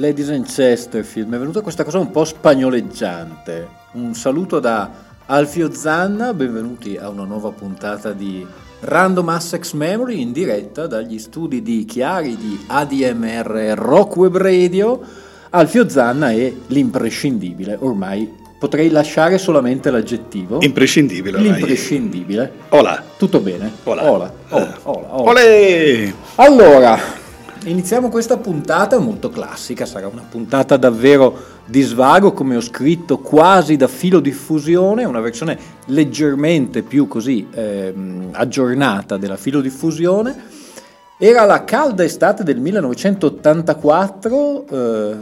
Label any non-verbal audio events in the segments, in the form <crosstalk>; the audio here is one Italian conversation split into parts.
Ladies and Chesterfield, mi è venuta questa cosa un po' spagnoleggiante. Un saluto da Alfio Zanna, benvenuti a una nuova puntata di Random Assex Memory in diretta dagli studi di Chiari di ADMR Rock Web Radio. Alfio Zanna è l'imprescindibile, ormai potrei lasciare solamente l'aggettivo. Imprescindibile. L'imprescindibile. Hola. Tutto bene? Hola. Hola. Hola. Hola. Hola. Olè! Allora, Iniziamo questa puntata molto classica, sarà una puntata davvero di svago, come ho scritto, quasi da filo diffusione, una versione leggermente più così ehm, aggiornata della filo diffusione. Era la calda estate del 1984, eh,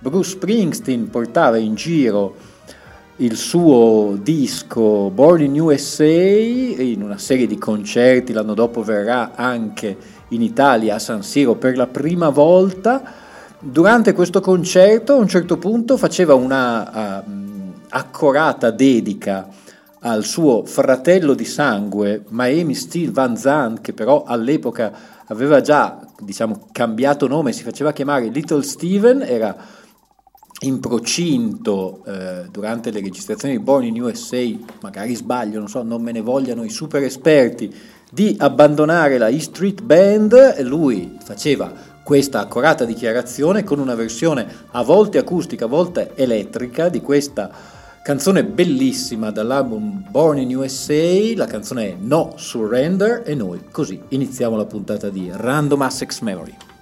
Bruce Springsteen portava in giro il suo disco Born in USA in una serie di concerti, l'anno dopo verrà anche in Italia a San Siro per la prima volta. Durante questo concerto a un certo punto faceva una uh, accorata dedica al suo fratello di sangue, Miami Steel Van Zandt, che però all'epoca aveva già diciamo, cambiato nome, si faceva chiamare Little Steven, era in procinto eh, durante le registrazioni di Born in USA, magari sbaglio, non so, non me ne vogliano i super esperti, di abbandonare la E Street Band lui faceva questa accurata dichiarazione con una versione a volte acustica, a volte elettrica di questa canzone bellissima dall'album Born in USA, la canzone è No Surrender e noi così iniziamo la puntata di Random Assex Memory.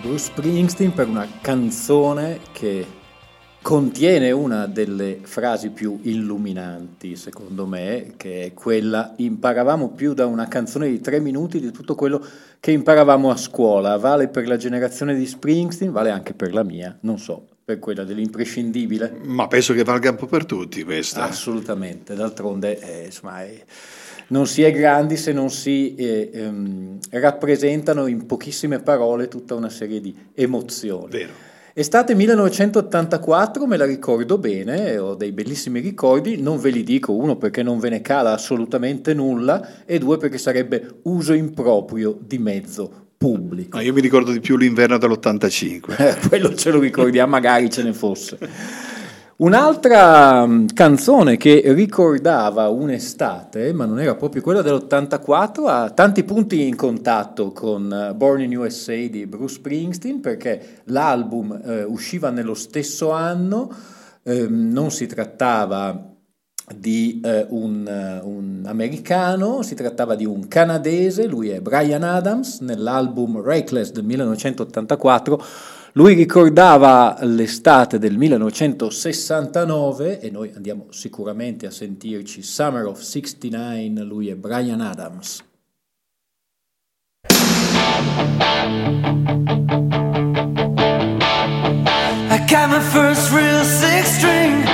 Bruce Springsteen per una canzone che contiene una delle frasi più illuminanti, secondo me, che è quella imparavamo più da una canzone di tre minuti di tutto quello che imparavamo a scuola. Vale per la generazione di Springsteen, vale anche per la mia, non so, per quella dell'imprescindibile. Ma penso che valga un po' per tutti questa. Assolutamente, d'altronde eh, insomma, è non si è grandi se non si eh, ehm, rappresentano in pochissime parole tutta una serie di emozioni. Vero. Estate 1984, me la ricordo bene, ho dei bellissimi ricordi, non ve li dico, uno perché non ve ne cala assolutamente nulla e due perché sarebbe uso improprio di mezzo pubblico. No, io mi ricordo di più l'inverno dell'85. Eh, <laughs> quello ce lo ricordiamo, magari ce ne fosse. <laughs> Un'altra mm, canzone che ricordava un'estate, ma non era proprio quella dell'84, ha tanti punti in contatto con eh, Born in USA di Bruce Springsteen perché l'album eh, usciva nello stesso anno, eh, non si trattava di eh, un, uh, un, americano, si trattava di un canadese, lui è Brian Adams, nell'album Reckless del 1984 lui ricordava l'estate del 1969 e noi andiamo sicuramente a sentirci Summer of 69, lui è Brian Adams. I got my first real six string,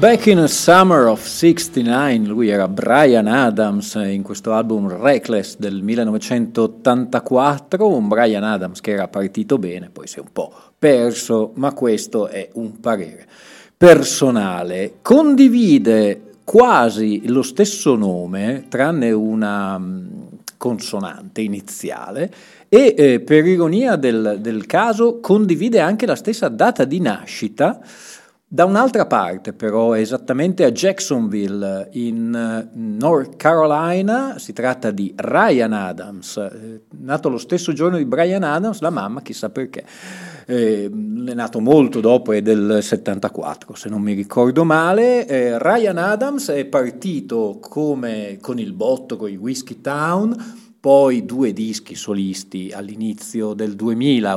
Back in a Summer of 69, lui era Brian Adams in questo album Reckless del 1984, un Brian Adams che era partito bene, poi si è un po' perso, ma questo è un parere personale. Condivide quasi lo stesso nome, tranne una mm, consonante iniziale, e eh, per ironia del, del caso condivide anche la stessa data di nascita da un'altra parte però, esattamente a Jacksonville in eh, North Carolina, si tratta di Ryan Adams, eh, nato lo stesso giorno di Brian Adams, la mamma chissà perché, eh, è nato molto dopo, è del 74 se non mi ricordo male. Ryan Adams è partito come con il botto, con i Whiskey Town, poi due dischi solisti all'inizio del 2000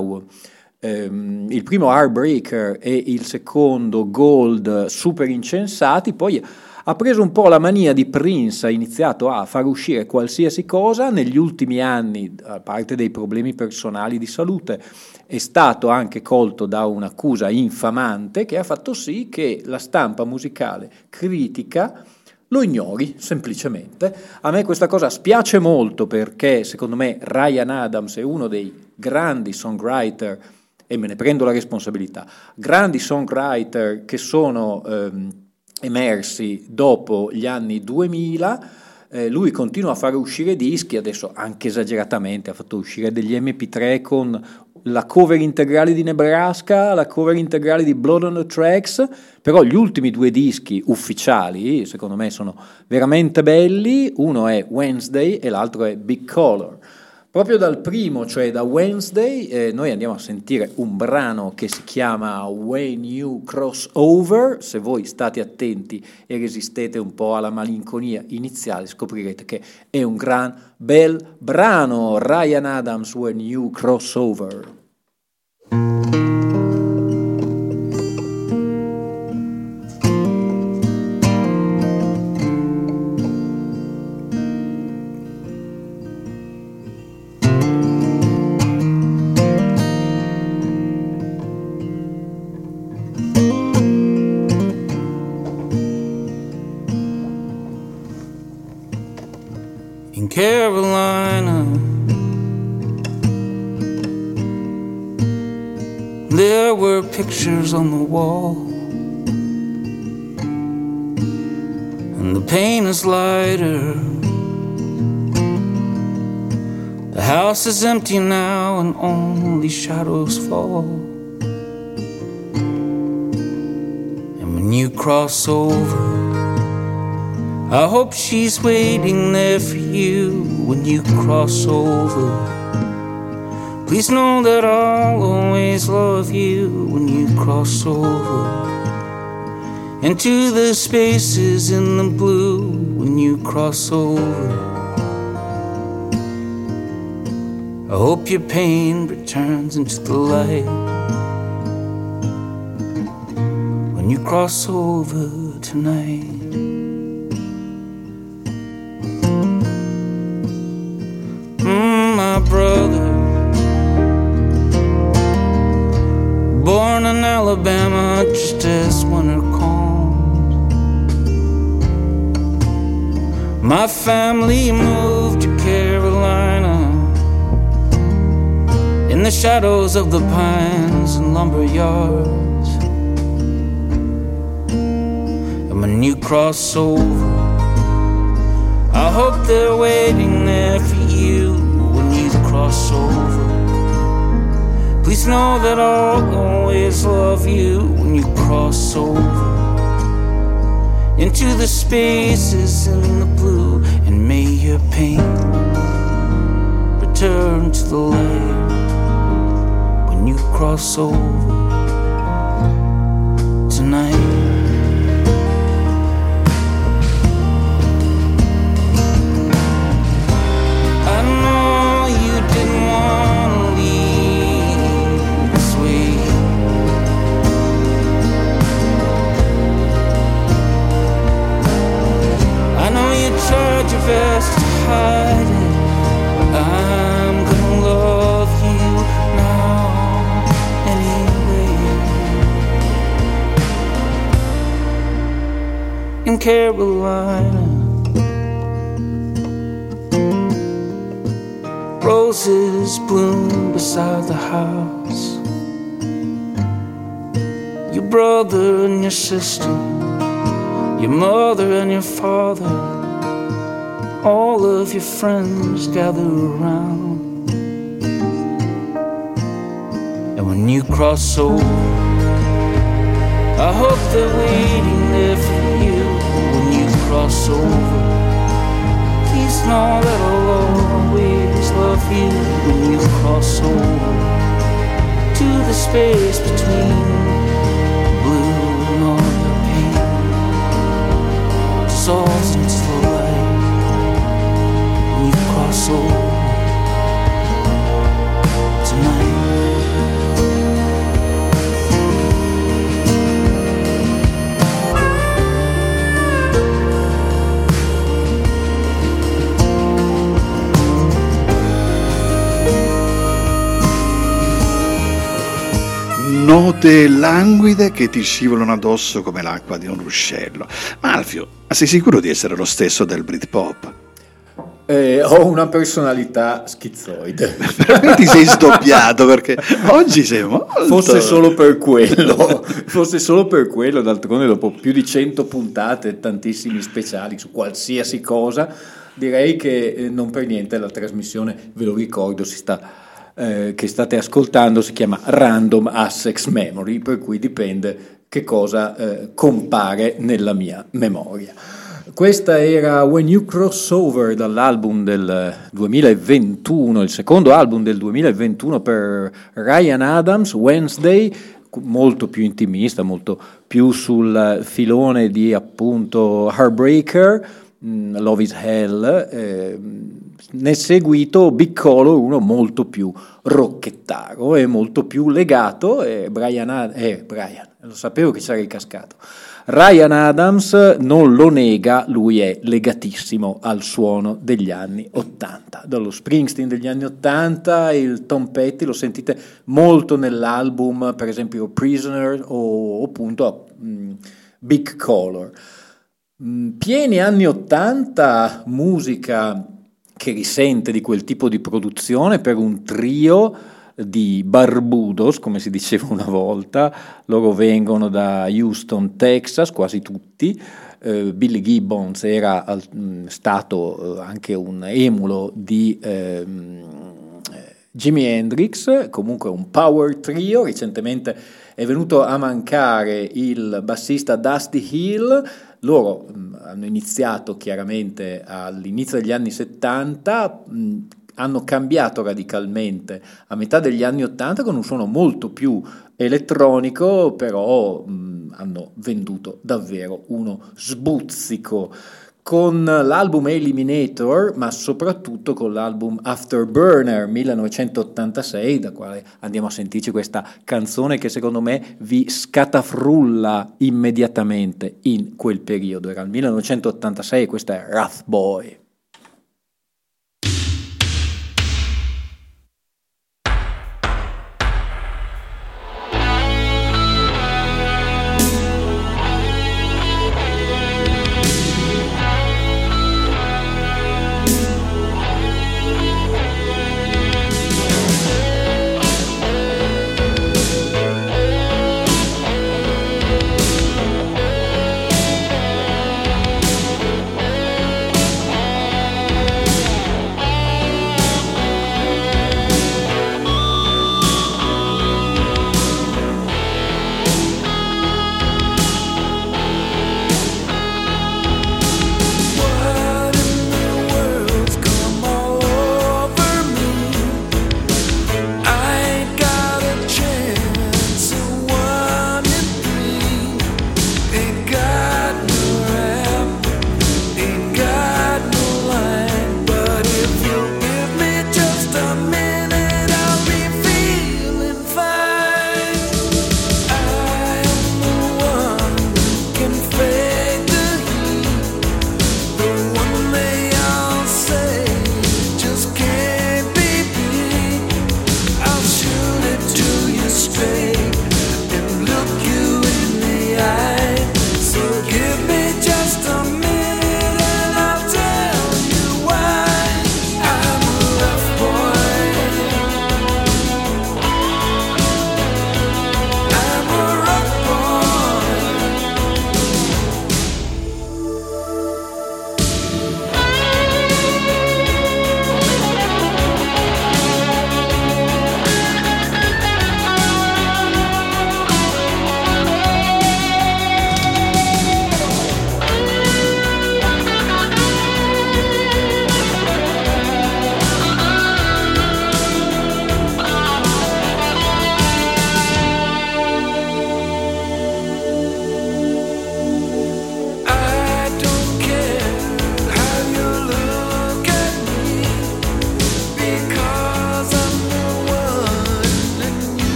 ehm, il primo Heartbreaker e il secondo Gold super incensati, poi ha preso un po' la mania di Prince, ha iniziato a far uscire qualsiasi cosa, negli ultimi anni, a parte dei problemi personali di salute, è stato anche colto da un'accusa infamante che ha fatto sì che la stampa musicale critica lo ignori semplicemente. A me questa cosa spiace molto perché secondo me Ryan Adams è uno dei grandi songwriter e me ne prendo la responsabilità, grandi songwriter che sono ehm, emersi dopo gli anni 2000, eh, lui continua a fare uscire dischi, adesso anche esageratamente, ha fatto uscire degli MP3 con la cover integrale di Nebraska, la cover integrale di Blood on the Tracks, però gli ultimi due dischi ufficiali, secondo me, sono veramente belli, uno è Wednesday e l'altro è Big Color. Proprio dal primo, cioè da Wednesday, eh, noi andiamo a sentire un brano che si chiama When You Cross Over. Se voi state attenti e resistete un po' alla malinconia iniziale, scoprirete che è un gran bel brano. Ryan Adams, When You Cross Over. Is empty now, and only shadows fall. And when you cross over, I hope she's waiting there for you when you cross over. Please know that I'll always love you when you cross over. Into the spaces in the blue when you cross over. Hope your pain returns into the light when you cross over tonight. Of the pines and lumber yards. And when you cross over, I hope they're waiting there for you when you cross over. Please know that I'll always love you when you cross over into the spaces in the blue, and may your pain return to the light when you cross over tonight. I know you didn't want to leave this way. I know you tried your best to hide. In Carolina. Roses bloom beside the house. Your brother and your sister, your mother and your father, all of your friends gather around. And when you cross over, I hope they're waiting there cross over. Please know that I'll always love you when you cross over to the space between blue and all your pain. Dissolves into the light when you cross over Note languide che ti scivolano addosso come l'acqua di un ruscello. Ma Alfio, ma sei sicuro di essere lo stesso del Britpop? Eh, ho una personalità schizzoide. Per <laughs> me ti sei sdoppiato perché oggi sei molto... Fosse solo per quello, fosse solo per quello, d'altronde dopo più di 100 puntate e tantissimi speciali su qualsiasi cosa, direi che eh, non per niente la trasmissione, ve lo ricordo, si sta eh, che state ascoltando si chiama Random Assex Memory, per cui dipende che cosa eh, compare nella mia memoria. Questa era When You Cross Over dall'album del 2021, il secondo album del 2021 per Ryan Adams, Wednesday, molto più intimista, molto più sul filone di appunto Heartbreaker, mm, Love is Hell. Eh, ne seguito Big Color, uno molto più rocchettaro e molto più legato, e Brian, eh, Brian, lo sapevo che sarei cascato. Ryan Adams non lo nega, lui è legatissimo al suono degli anni 80, dallo Springsteen degli anni 80, il Tom Petty lo sentite molto nell'album, per esempio Prisoner o appunto mm, Big Color. Mm, pieni anni 80, musica che risente di quel tipo di produzione per un trio di Barbudos, come si diceva una volta, loro vengono da Houston, Texas, quasi tutti, eh, Billy Gibbons era mh, stato eh, anche un emulo di eh, Jimi Hendrix, comunque un power trio, recentemente è venuto a mancare il bassista Dusty Hill, loro mh, hanno iniziato chiaramente all'inizio degli anni 70, mh, hanno cambiato radicalmente a metà degli anni 80 con un suono molto più elettronico, però mh, hanno venduto davvero uno sbuzzico con l'album Eliminator, ma soprattutto con l'album Afterburner 1986, da quale andiamo a sentirci questa canzone che secondo me vi scatafrulla immediatamente in quel periodo. Era il 1986 e questa è Wrath Boy.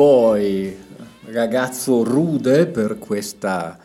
Boy, ragazzo rude per questa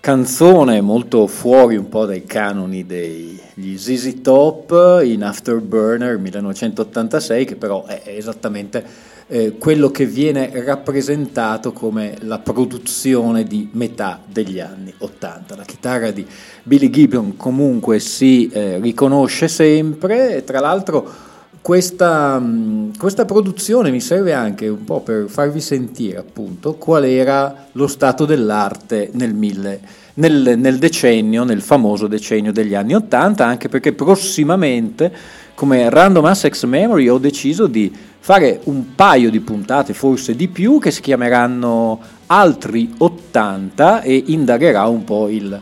canzone molto fuori un po' dai canoni degli ZZ Top in Afterburner 1986 che però è esattamente eh, quello che viene rappresentato come la produzione di metà degli anni 80. La chitarra di Billy Gibbon comunque si eh, riconosce sempre e tra l'altro questa, mm, questa, produzione mi serve anche un po' per farvi sentire appunto qual era lo stato dell'arte nel, mille, nel, nel decennio, nel famoso decennio degli anni Ottanta, anche perché prossimamente come Random Access Memory ho deciso di fare un paio di puntate, forse di più, che si chiameranno Altri 80 e indagherà un po' il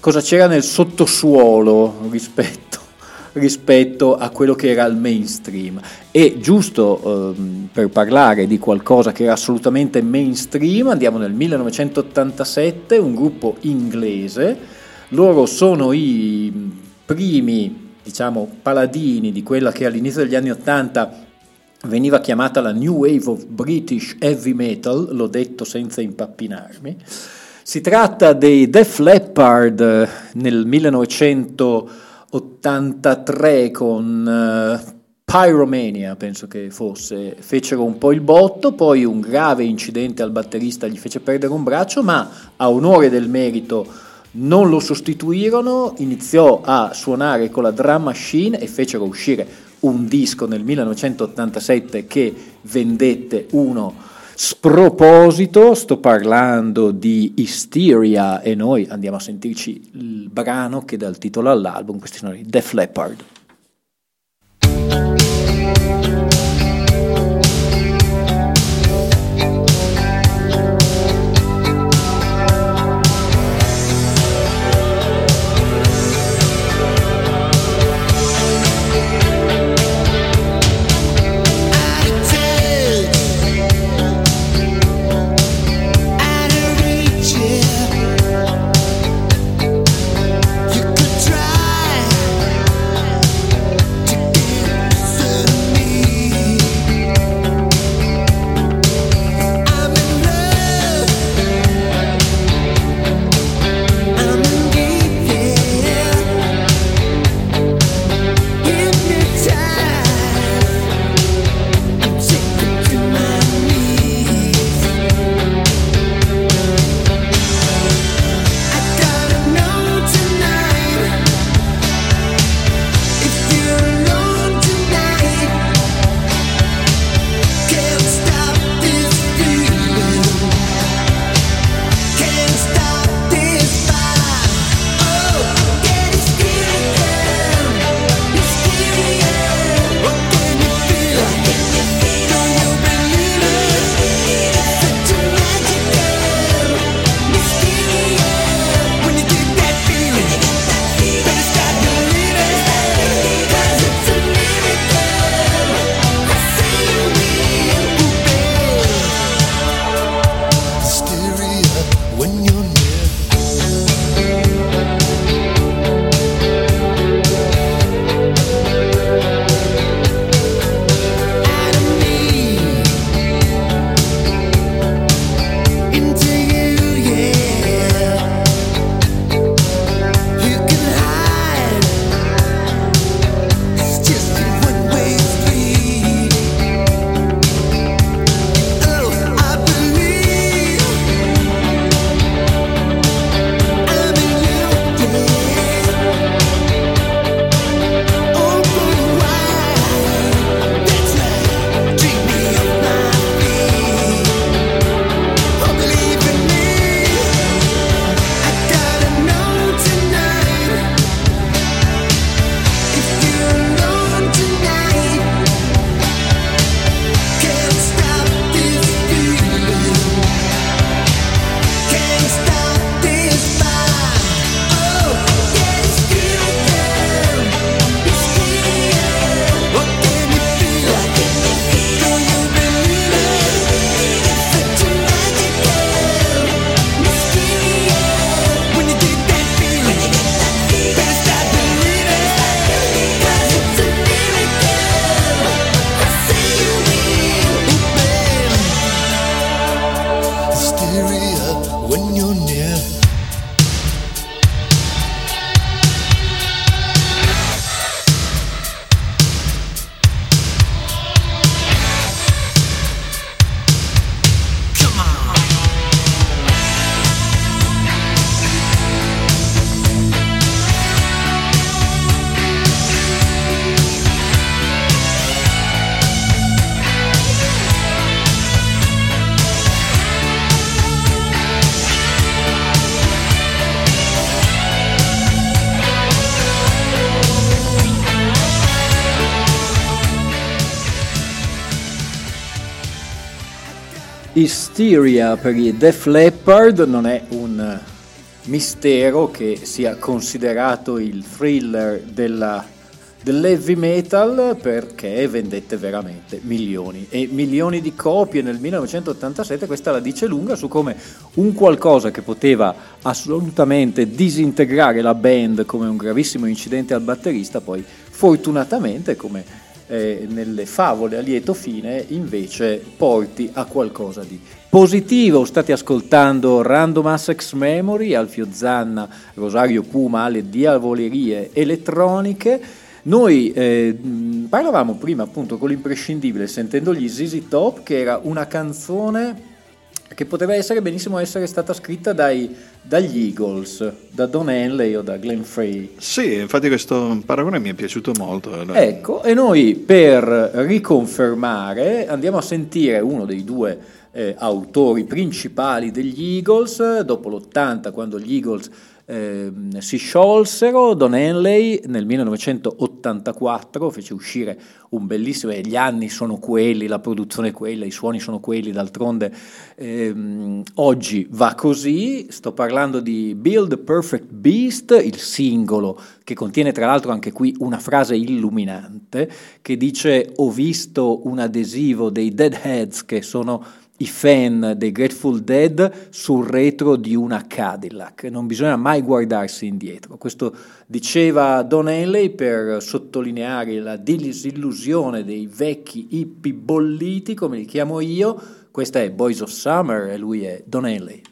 cosa c'era nel sottosuolo rispetto rispetto a quello che era il mainstream. E giusto ehm, per parlare di qualcosa che era assolutamente mainstream, andiamo nel 1987, un gruppo inglese, loro sono i primi diciamo paladini di quella che all'inizio degli anni 80 veniva chiamata la New Wave of British Heavy Metal, l'ho detto senza impappinarmi. Si tratta dei Def Leppard eh, nel 1980 83 con uh, Pyromania, penso che fosse, fecero un po' il botto, poi un grave incidente al batterista gli fece perdere un braccio, ma a onore del merito non lo sostituirono, iniziò a suonare con la drum machine e fecero uscire un disco nel 1987 che vendette uno sproposito, sto parlando di Hysteria e noi andiamo a sentirci il brano che dà il titolo all'album, questi sono i Def Leppard. Hysteria per i Def Leppard non è un mistero che sia considerato il thriller della, dell'heavy metal perché vendette veramente milioni e milioni di copie nel 1987, questa la dice lunga su come un qualcosa che poteva assolutamente disintegrare la band come un gravissimo incidente al batterista, poi fortunatamente come eh, nelle favole a lieto fine invece porti a qualcosa di positivo. State ascoltando Random Assex Memory, Alfio Zanna, Rosario Puma, alle diavolerie elettroniche. Noi eh, parlavamo prima appunto con l'imprescindibile sentendo gli ZZ Top che era una canzone che poteva essere benissimo essere stata scritta dai, dagli Eagles, da Don Henley o da Glenn Frey. Sì, infatti questo paragone mi è piaciuto molto. Ecco, e noi per riconfermare andiamo a sentire uno dei due eh, autori principali degli Eagles, dopo l'80 quando gli Eagles eh, si sciolsero, Don Henley nel 1984 fece uscire un bellissimo, e gli anni sono quelli, la produzione è quella, i suoni sono quelli, d'altronde ehm, oggi va così, sto parlando di Build Perfect Beast, il singolo che contiene tra l'altro anche qui una frase illuminante che dice ho visto un adesivo dei Deadheads che sono i fan dei Grateful Dead sul retro di una Cadillac. Non bisogna mai guardarsi indietro. Questo diceva Don Henley per sottolineare la disillusione dei vecchi hippie bolliti, come li chiamo io. Questa è Boys of Summer e lui è Don Henley.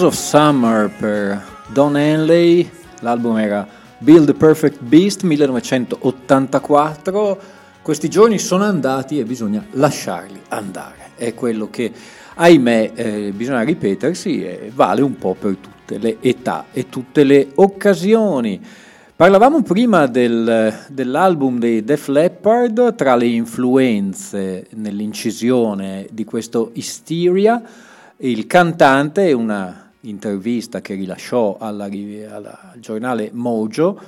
Boys of Summer per Don Henley, l'album era Build the Perfect Beast 1984, questi giorni sono andati e bisogna lasciarli andare, è quello che ahimè eh, bisogna ripetersi e vale un po' per tutte le età e tutte le occasioni. Parlavamo prima del, dell'album dei Def Leppard, tra le influenze nell'incisione di questo Hysteria, il cantante, in una intervista che rilasciò alla, alla, al giornale Mojo,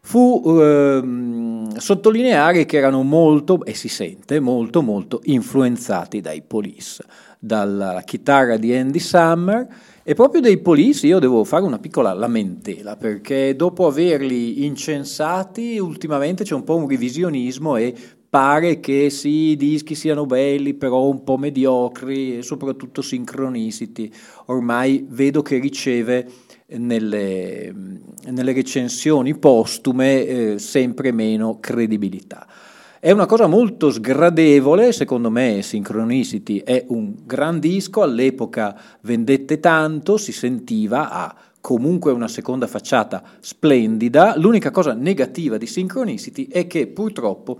fu ehm, sottolineare che erano molto, e si sente, molto molto influenzati dai Police, dalla chitarra di Andy Summer e proprio dei Police io devo fare una piccola lamentela perché dopo averli incensati ultimamente c'è un po' un revisionismo e pare che sì, i dischi siano belli, però un po' mediocri e soprattutto sincronicity. Ormai vedo che riceve nelle, nelle recensioni postume eh, sempre meno credibilità. È una cosa molto sgradevole, secondo me Synchronicity è un gran disco, all'epoca vendette tanto, si sentiva, ha comunque una seconda facciata splendida, l'unica cosa negativa di Synchronicity è che purtroppo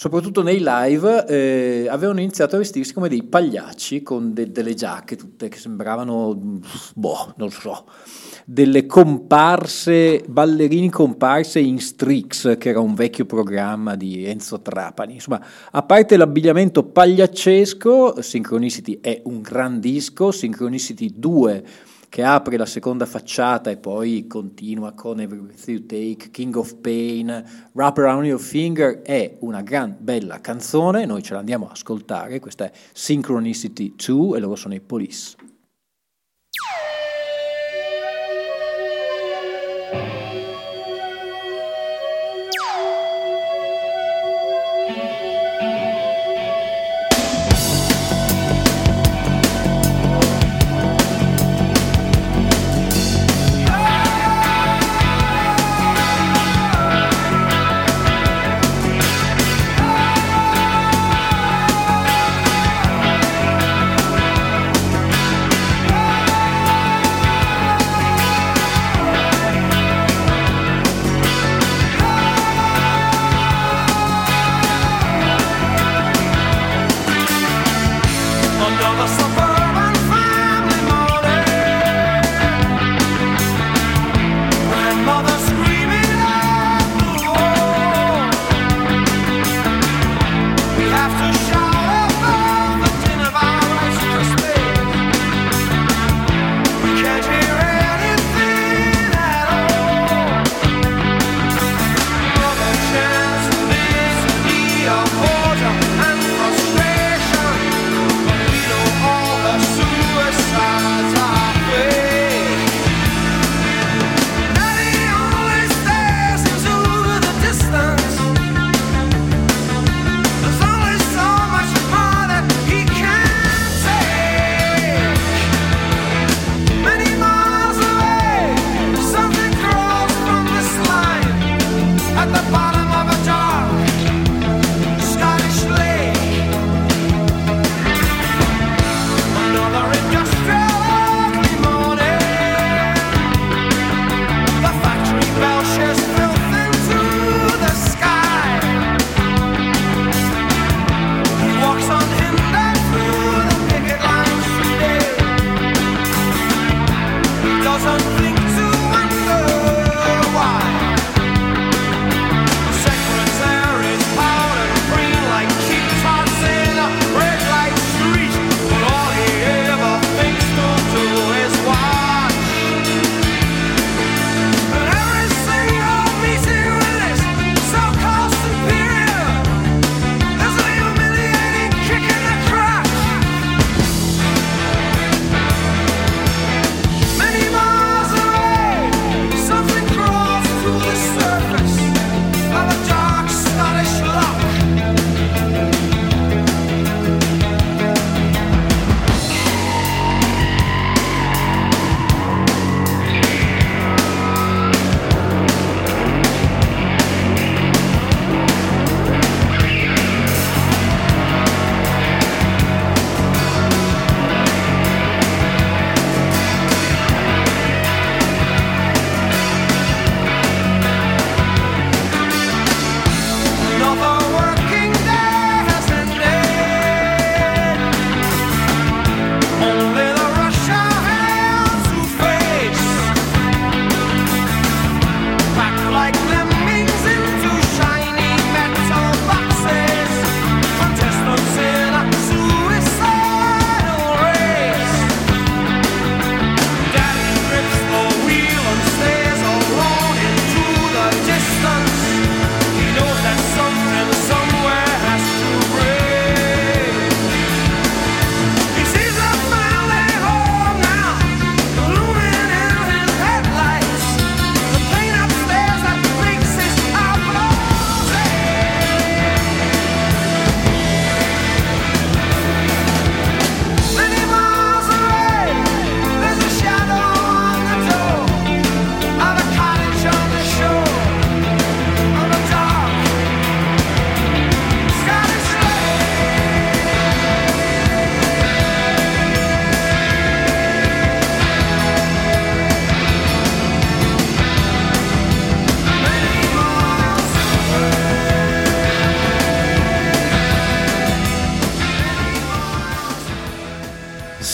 soprattutto nei live, eh, avevano iniziato a vestirsi come dei pagliacci con de- delle giacche tutte che sembravano, boh, non so, delle comparse, ballerini comparse in Strix, che era un vecchio programma di Enzo Trapani. Insomma, a parte l'abbigliamento pagliaccesco, Synchronicity è un gran disco, Synchronicity 2 che apre la seconda facciata e poi continua con Every Breath You Take, King of Pain, Wrap Around Your Finger, è una gran bella canzone, noi ce l'andiamo a ascoltare, questa è Synchronicity 2 e loro sono i Police.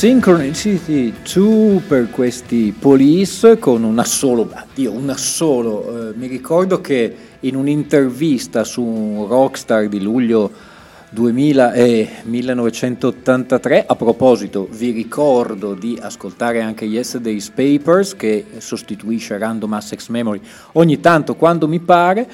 Synchronicity 2 per questi police con un assolo, addio, un assolo. Eh, mi ricordo che in un'intervista su rockstar di luglio 2000 e 1983, a proposito vi ricordo di ascoltare anche Yesterday's Papers che sostituisce Random Access Memory ogni tanto quando mi pare.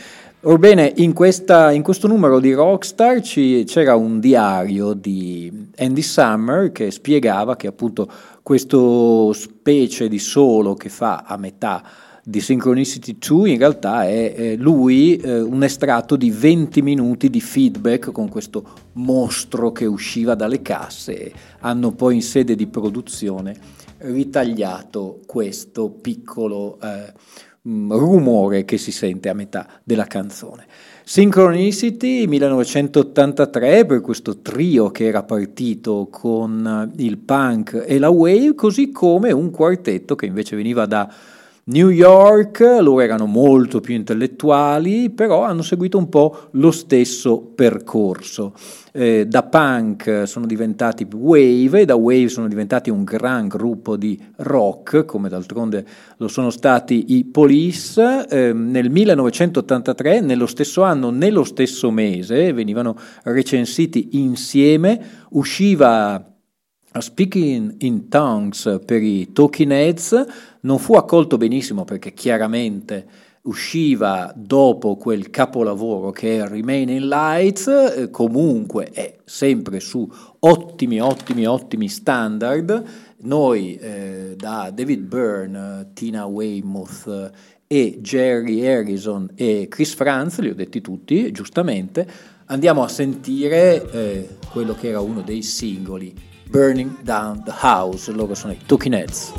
Orbene, in, questa, in, questo numero di Rockstar ci, c'era un diario di Andy Summer che spiegava che appunto questo specie di solo che fa a metà di Synchronicity 2 in realtà è, è lui eh, un estratto di 20 minuti di feedback con questo mostro che usciva dalle casse hanno poi in sede di produzione ritagliato questo piccolo eh, rumore che si sente a metà della canzone. Synchronicity 1983 per questo trio che era partito con il punk e la wave, così come un quartetto che invece veniva da New York, loro erano molto più intellettuali, però hanno seguito un po' lo stesso percorso. Eh, da punk sono diventati wave e da wave sono diventati un gran gruppo di rock, come d'altronde lo sono stati i Police. Eh, nel 1983, nello stesso anno, nello stesso mese, venivano recensiti insieme, usciva Speaking in Tongues per i Talking Heads non fu accolto benissimo perché chiaramente usciva dopo quel capolavoro che è Remaining Lights, eh, comunque è sempre su ottimi, ottimi, ottimi standard. Noi eh, da David Byrne, Tina Weymouth e Jerry Harrison e Chris Franz, li ho detti tutti, giustamente, andiamo a sentire eh, quello che era uno dei singoli Burning Down the House, loro sono i Talking Heads.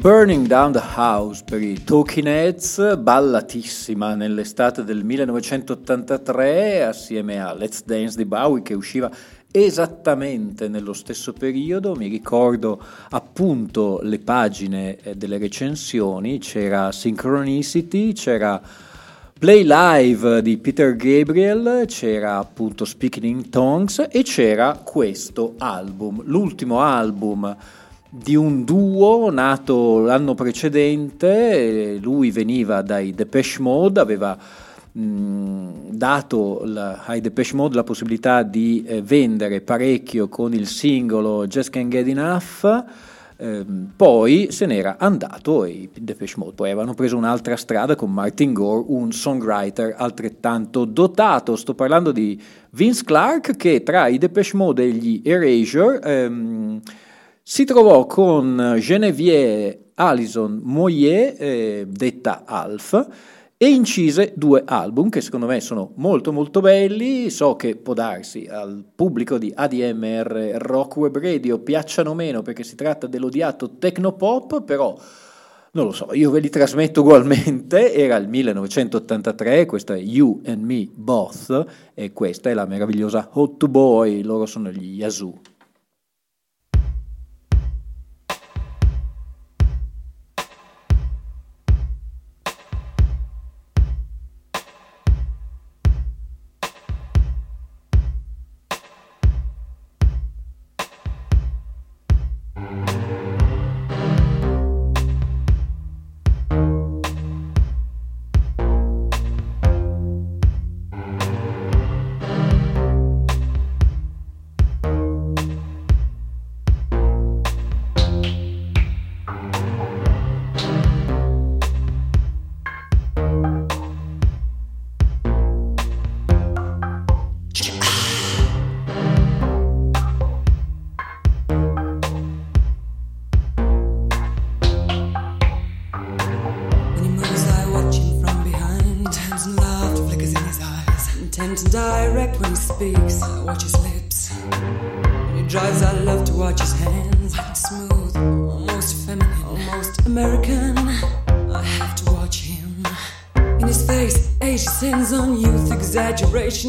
Burning Down the House per i Talking Heads, ballatissima nell'estate del 1983 assieme a Let's Dance di Bowie che usciva esattamente nello stesso periodo. Mi ricordo appunto le pagine eh, delle recensioni, c'era Synchronicity, c'era Play Live di Peter Gabriel, c'era appunto Speaking in Tongues e c'era questo album, l'ultimo album di un duo nato l'anno precedente, lui veniva dai Depeche Mode, aveva dato la, ai Depeche Mode la possibilità di eh, vendere parecchio con il singolo Just Can't Get Enough, Ehm, poi se n'era andato e i Depeche Mode poi avevano preso un'altra strada con Martin Gore, un songwriter altrettanto dotato. Sto parlando di Vince Clark che tra i Depeche Mode e gli Erasure ehm, si trovò con Genevieve Alison Moyer, eh, detta Alf, e incise due album che secondo me sono molto molto belli, so che può darsi al pubblico di ADMR Rock Web Radio piacciono meno perché si tratta dell'odiato Tecnopop, però non lo so, io ve li trasmetto ugualmente, era il 1983, questa è You and Me Both e questa è la meravigliosa Hot Boy, loro sono gli Yazoo.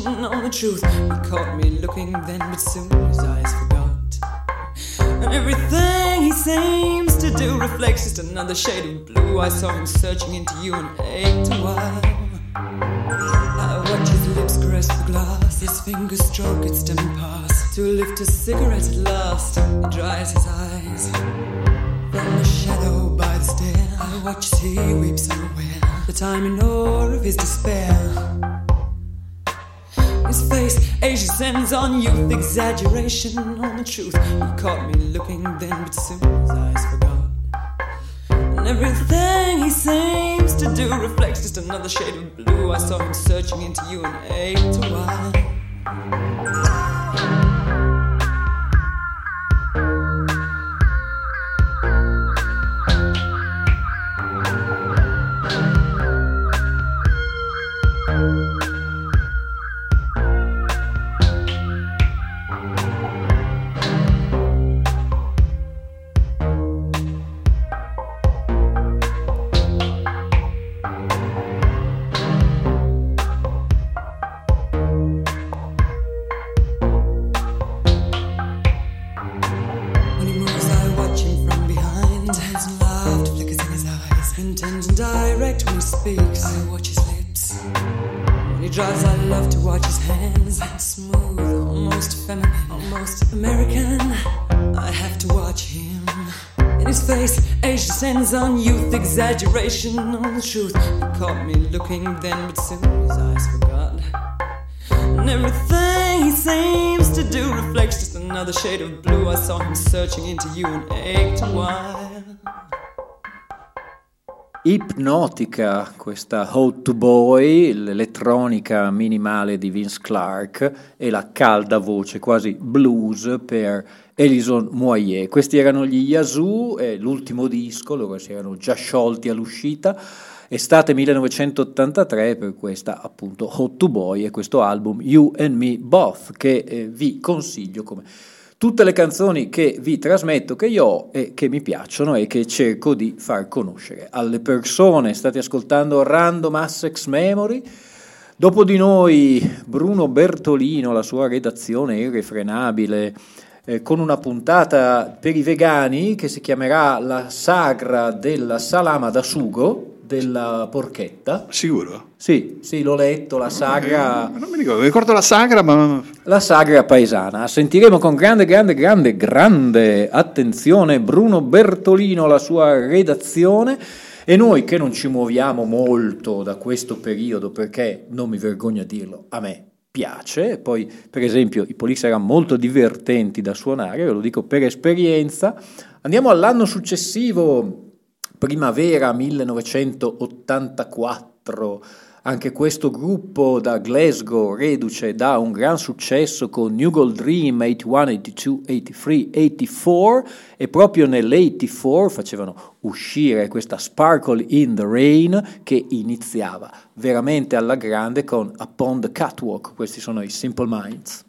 On the truth. He caught me looking then, but soon his eyes forgot. And everything he seems to do reflects just another shade of blue. I saw him searching into you and ached a while. I watch his lips caress the glass, his fingers stroke its stem pass. To lift a cigarette at last, he dries his eyes. From the shadow by the stair, I watch as he weeps unaware. The time in awe of his despair his face. Asia sends on youth, exaggeration on the truth. He caught me looking then, but soon his eyes forgot. And everything he seems to do reflects just another shade of blue. I saw him searching into you and ached a while. Exaggeration on the truth. He caught me looking then, but soon his eyes forgot. And everything he seems to do reflects just another shade of blue. I saw him searching into you and ached a while. Ipnotica, questa How to Boy, l'elettronica minimale di Vince Clark e la calda voce quasi blues per Elison Moyer. Questi erano gli Yazoo, eh, l'ultimo disco, loro si erano già sciolti all'uscita, estate 1983 per questa appunto Hot to Boy e questo album You and Me Both che eh, vi consiglio come tutte le canzoni che vi trasmetto, che io ho e che mi piacciono e che cerco di far conoscere alle persone. State ascoltando Random Assex Memory. Dopo di noi Bruno Bertolino, la sua redazione irrefrenabile, eh, con una puntata per i vegani che si chiamerà La sagra della salama da sugo della porchetta. Sicuro? Sì, sì, l'ho letto, la sagra, Non mi ricordo, mi ricordo la sagra, ma la sagra paesana. Sentiremo con grande, grande, grande, grande attenzione Bruno Bertolino, la sua redazione. E noi che non ci muoviamo molto da questo periodo, perché non mi vergogno a dirlo, a me piace. Poi, per esempio, i Police erano molto divertenti da suonare, ve lo dico per esperienza. Andiamo all'anno successivo, primavera 1984. Anche questo gruppo da Glasgow, reduce da un gran successo con New Gold Dream 81, 82, 83, 84 e proprio nell'84 facevano uscire questa Sparkle in the Rain che iniziava veramente alla grande con Upon the Catwalk. Questi sono i Simple Minds.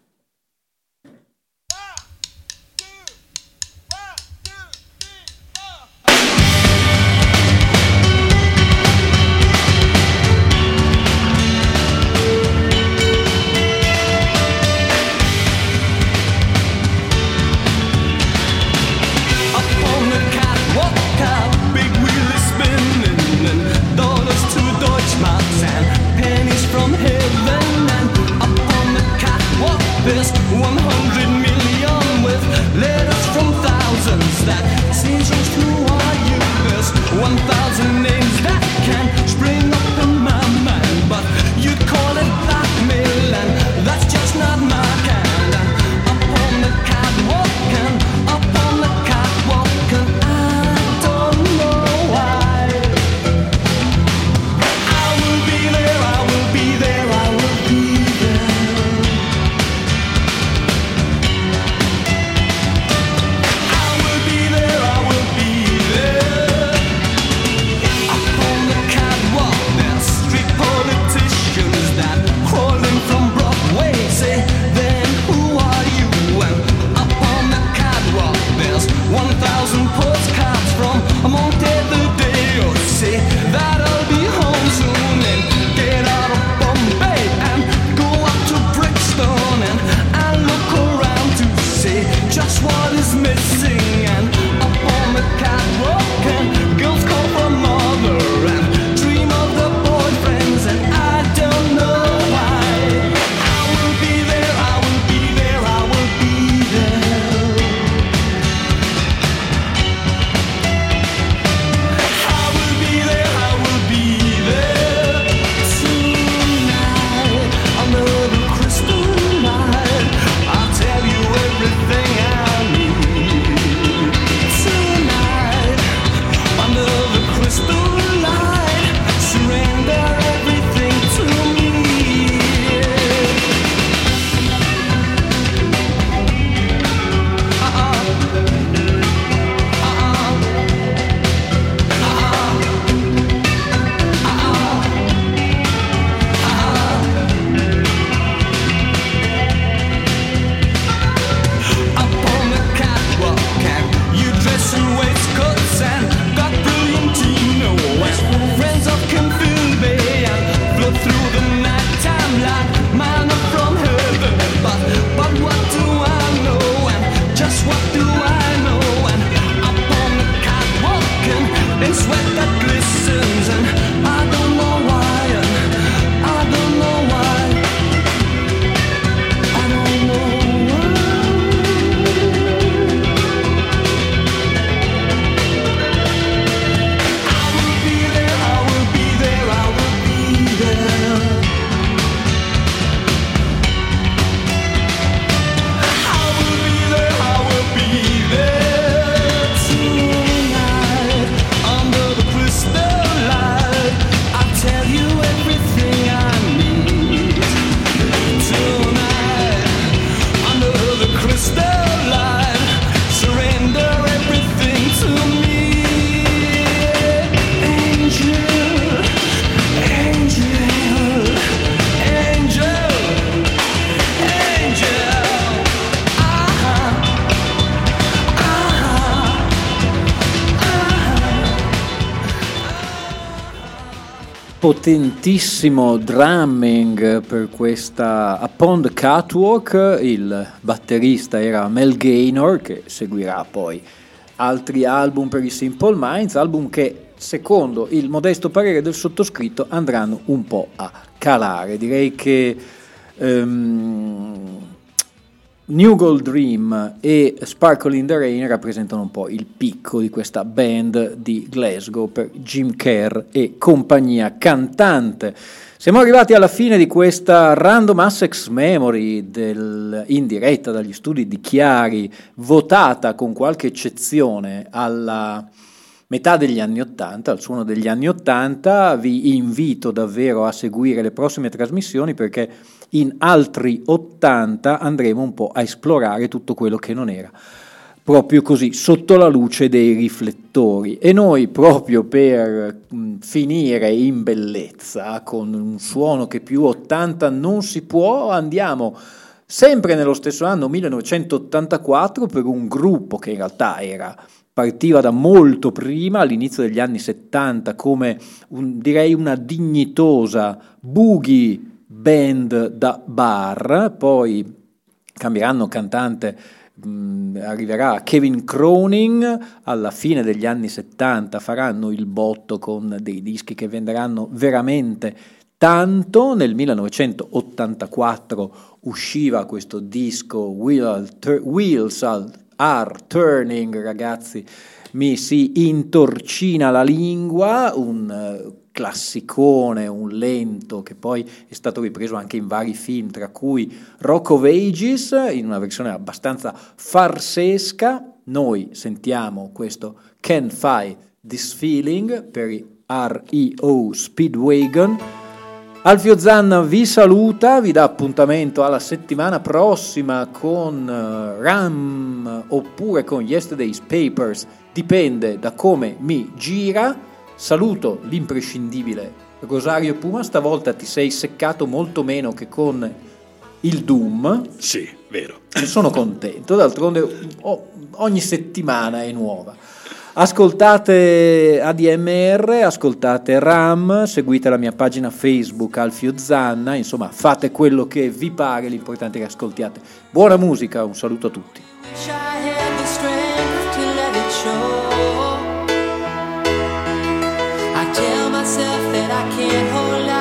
Potentissimo drumming per questa Upon Catwalk, il batterista era Mel Gaynor che seguirà poi altri album per i Simple Minds, album che secondo il modesto parere del sottoscritto, andranno un po' a calare. Direi che um, New Gold Dream e Sparkle in the Rain rappresentano un po' il picco di questa band di Glasgow per Jim Kerr e compagnia cantante. Siamo arrivati alla fine di questa Random Assex Memory del, in diretta dagli studi di Chiari, votata con qualche eccezione alla metà degli anni Ottanta, al suono degli anni Ottanta. Vi invito davvero a seguire le prossime trasmissioni perché in altri 80 andremo un po' a esplorare tutto quello che non era proprio così, sotto la luce dei riflettori. E noi, proprio per mh, finire in bellezza, con un suono che più 80 non si può, andiamo sempre nello stesso anno, 1984, per un gruppo che in realtà era partiva da molto prima, all'inizio degli anni 70, come un, direi una dignitosa boogie band da bar, poi cambieranno cantante arriverà Kevin Croning alla fine degli anni 70 faranno il botto con dei dischi che venderanno veramente tanto. Nel 1984 usciva questo disco Wheels Are Turning ragazzi mi si intorcina la lingua un classicone, un lento che poi è stato ripreso anche in vari film, tra cui Rock of Ages, in una versione abbastanza farsesca. Noi sentiamo questo Can't Fight This Feeling per i REO Speedwagon. Alfio Zanna vi saluta, vi dà appuntamento alla settimana prossima con eh, RAM oppure con Yesterday's Papers, dipende da come mi gira. Saluto l'imprescindibile Rosario Puma, stavolta ti sei seccato molto meno che con il Doom. Sì, vero. Ne sono contento, d'altronde ogni settimana è nuova. Ascoltate ADMR, ascoltate RAM, seguite la mia pagina Facebook Alfio Zanna, insomma fate quello che vi pare, l'importante è che ascoltiate. Buona musica, un saluto a tutti. You take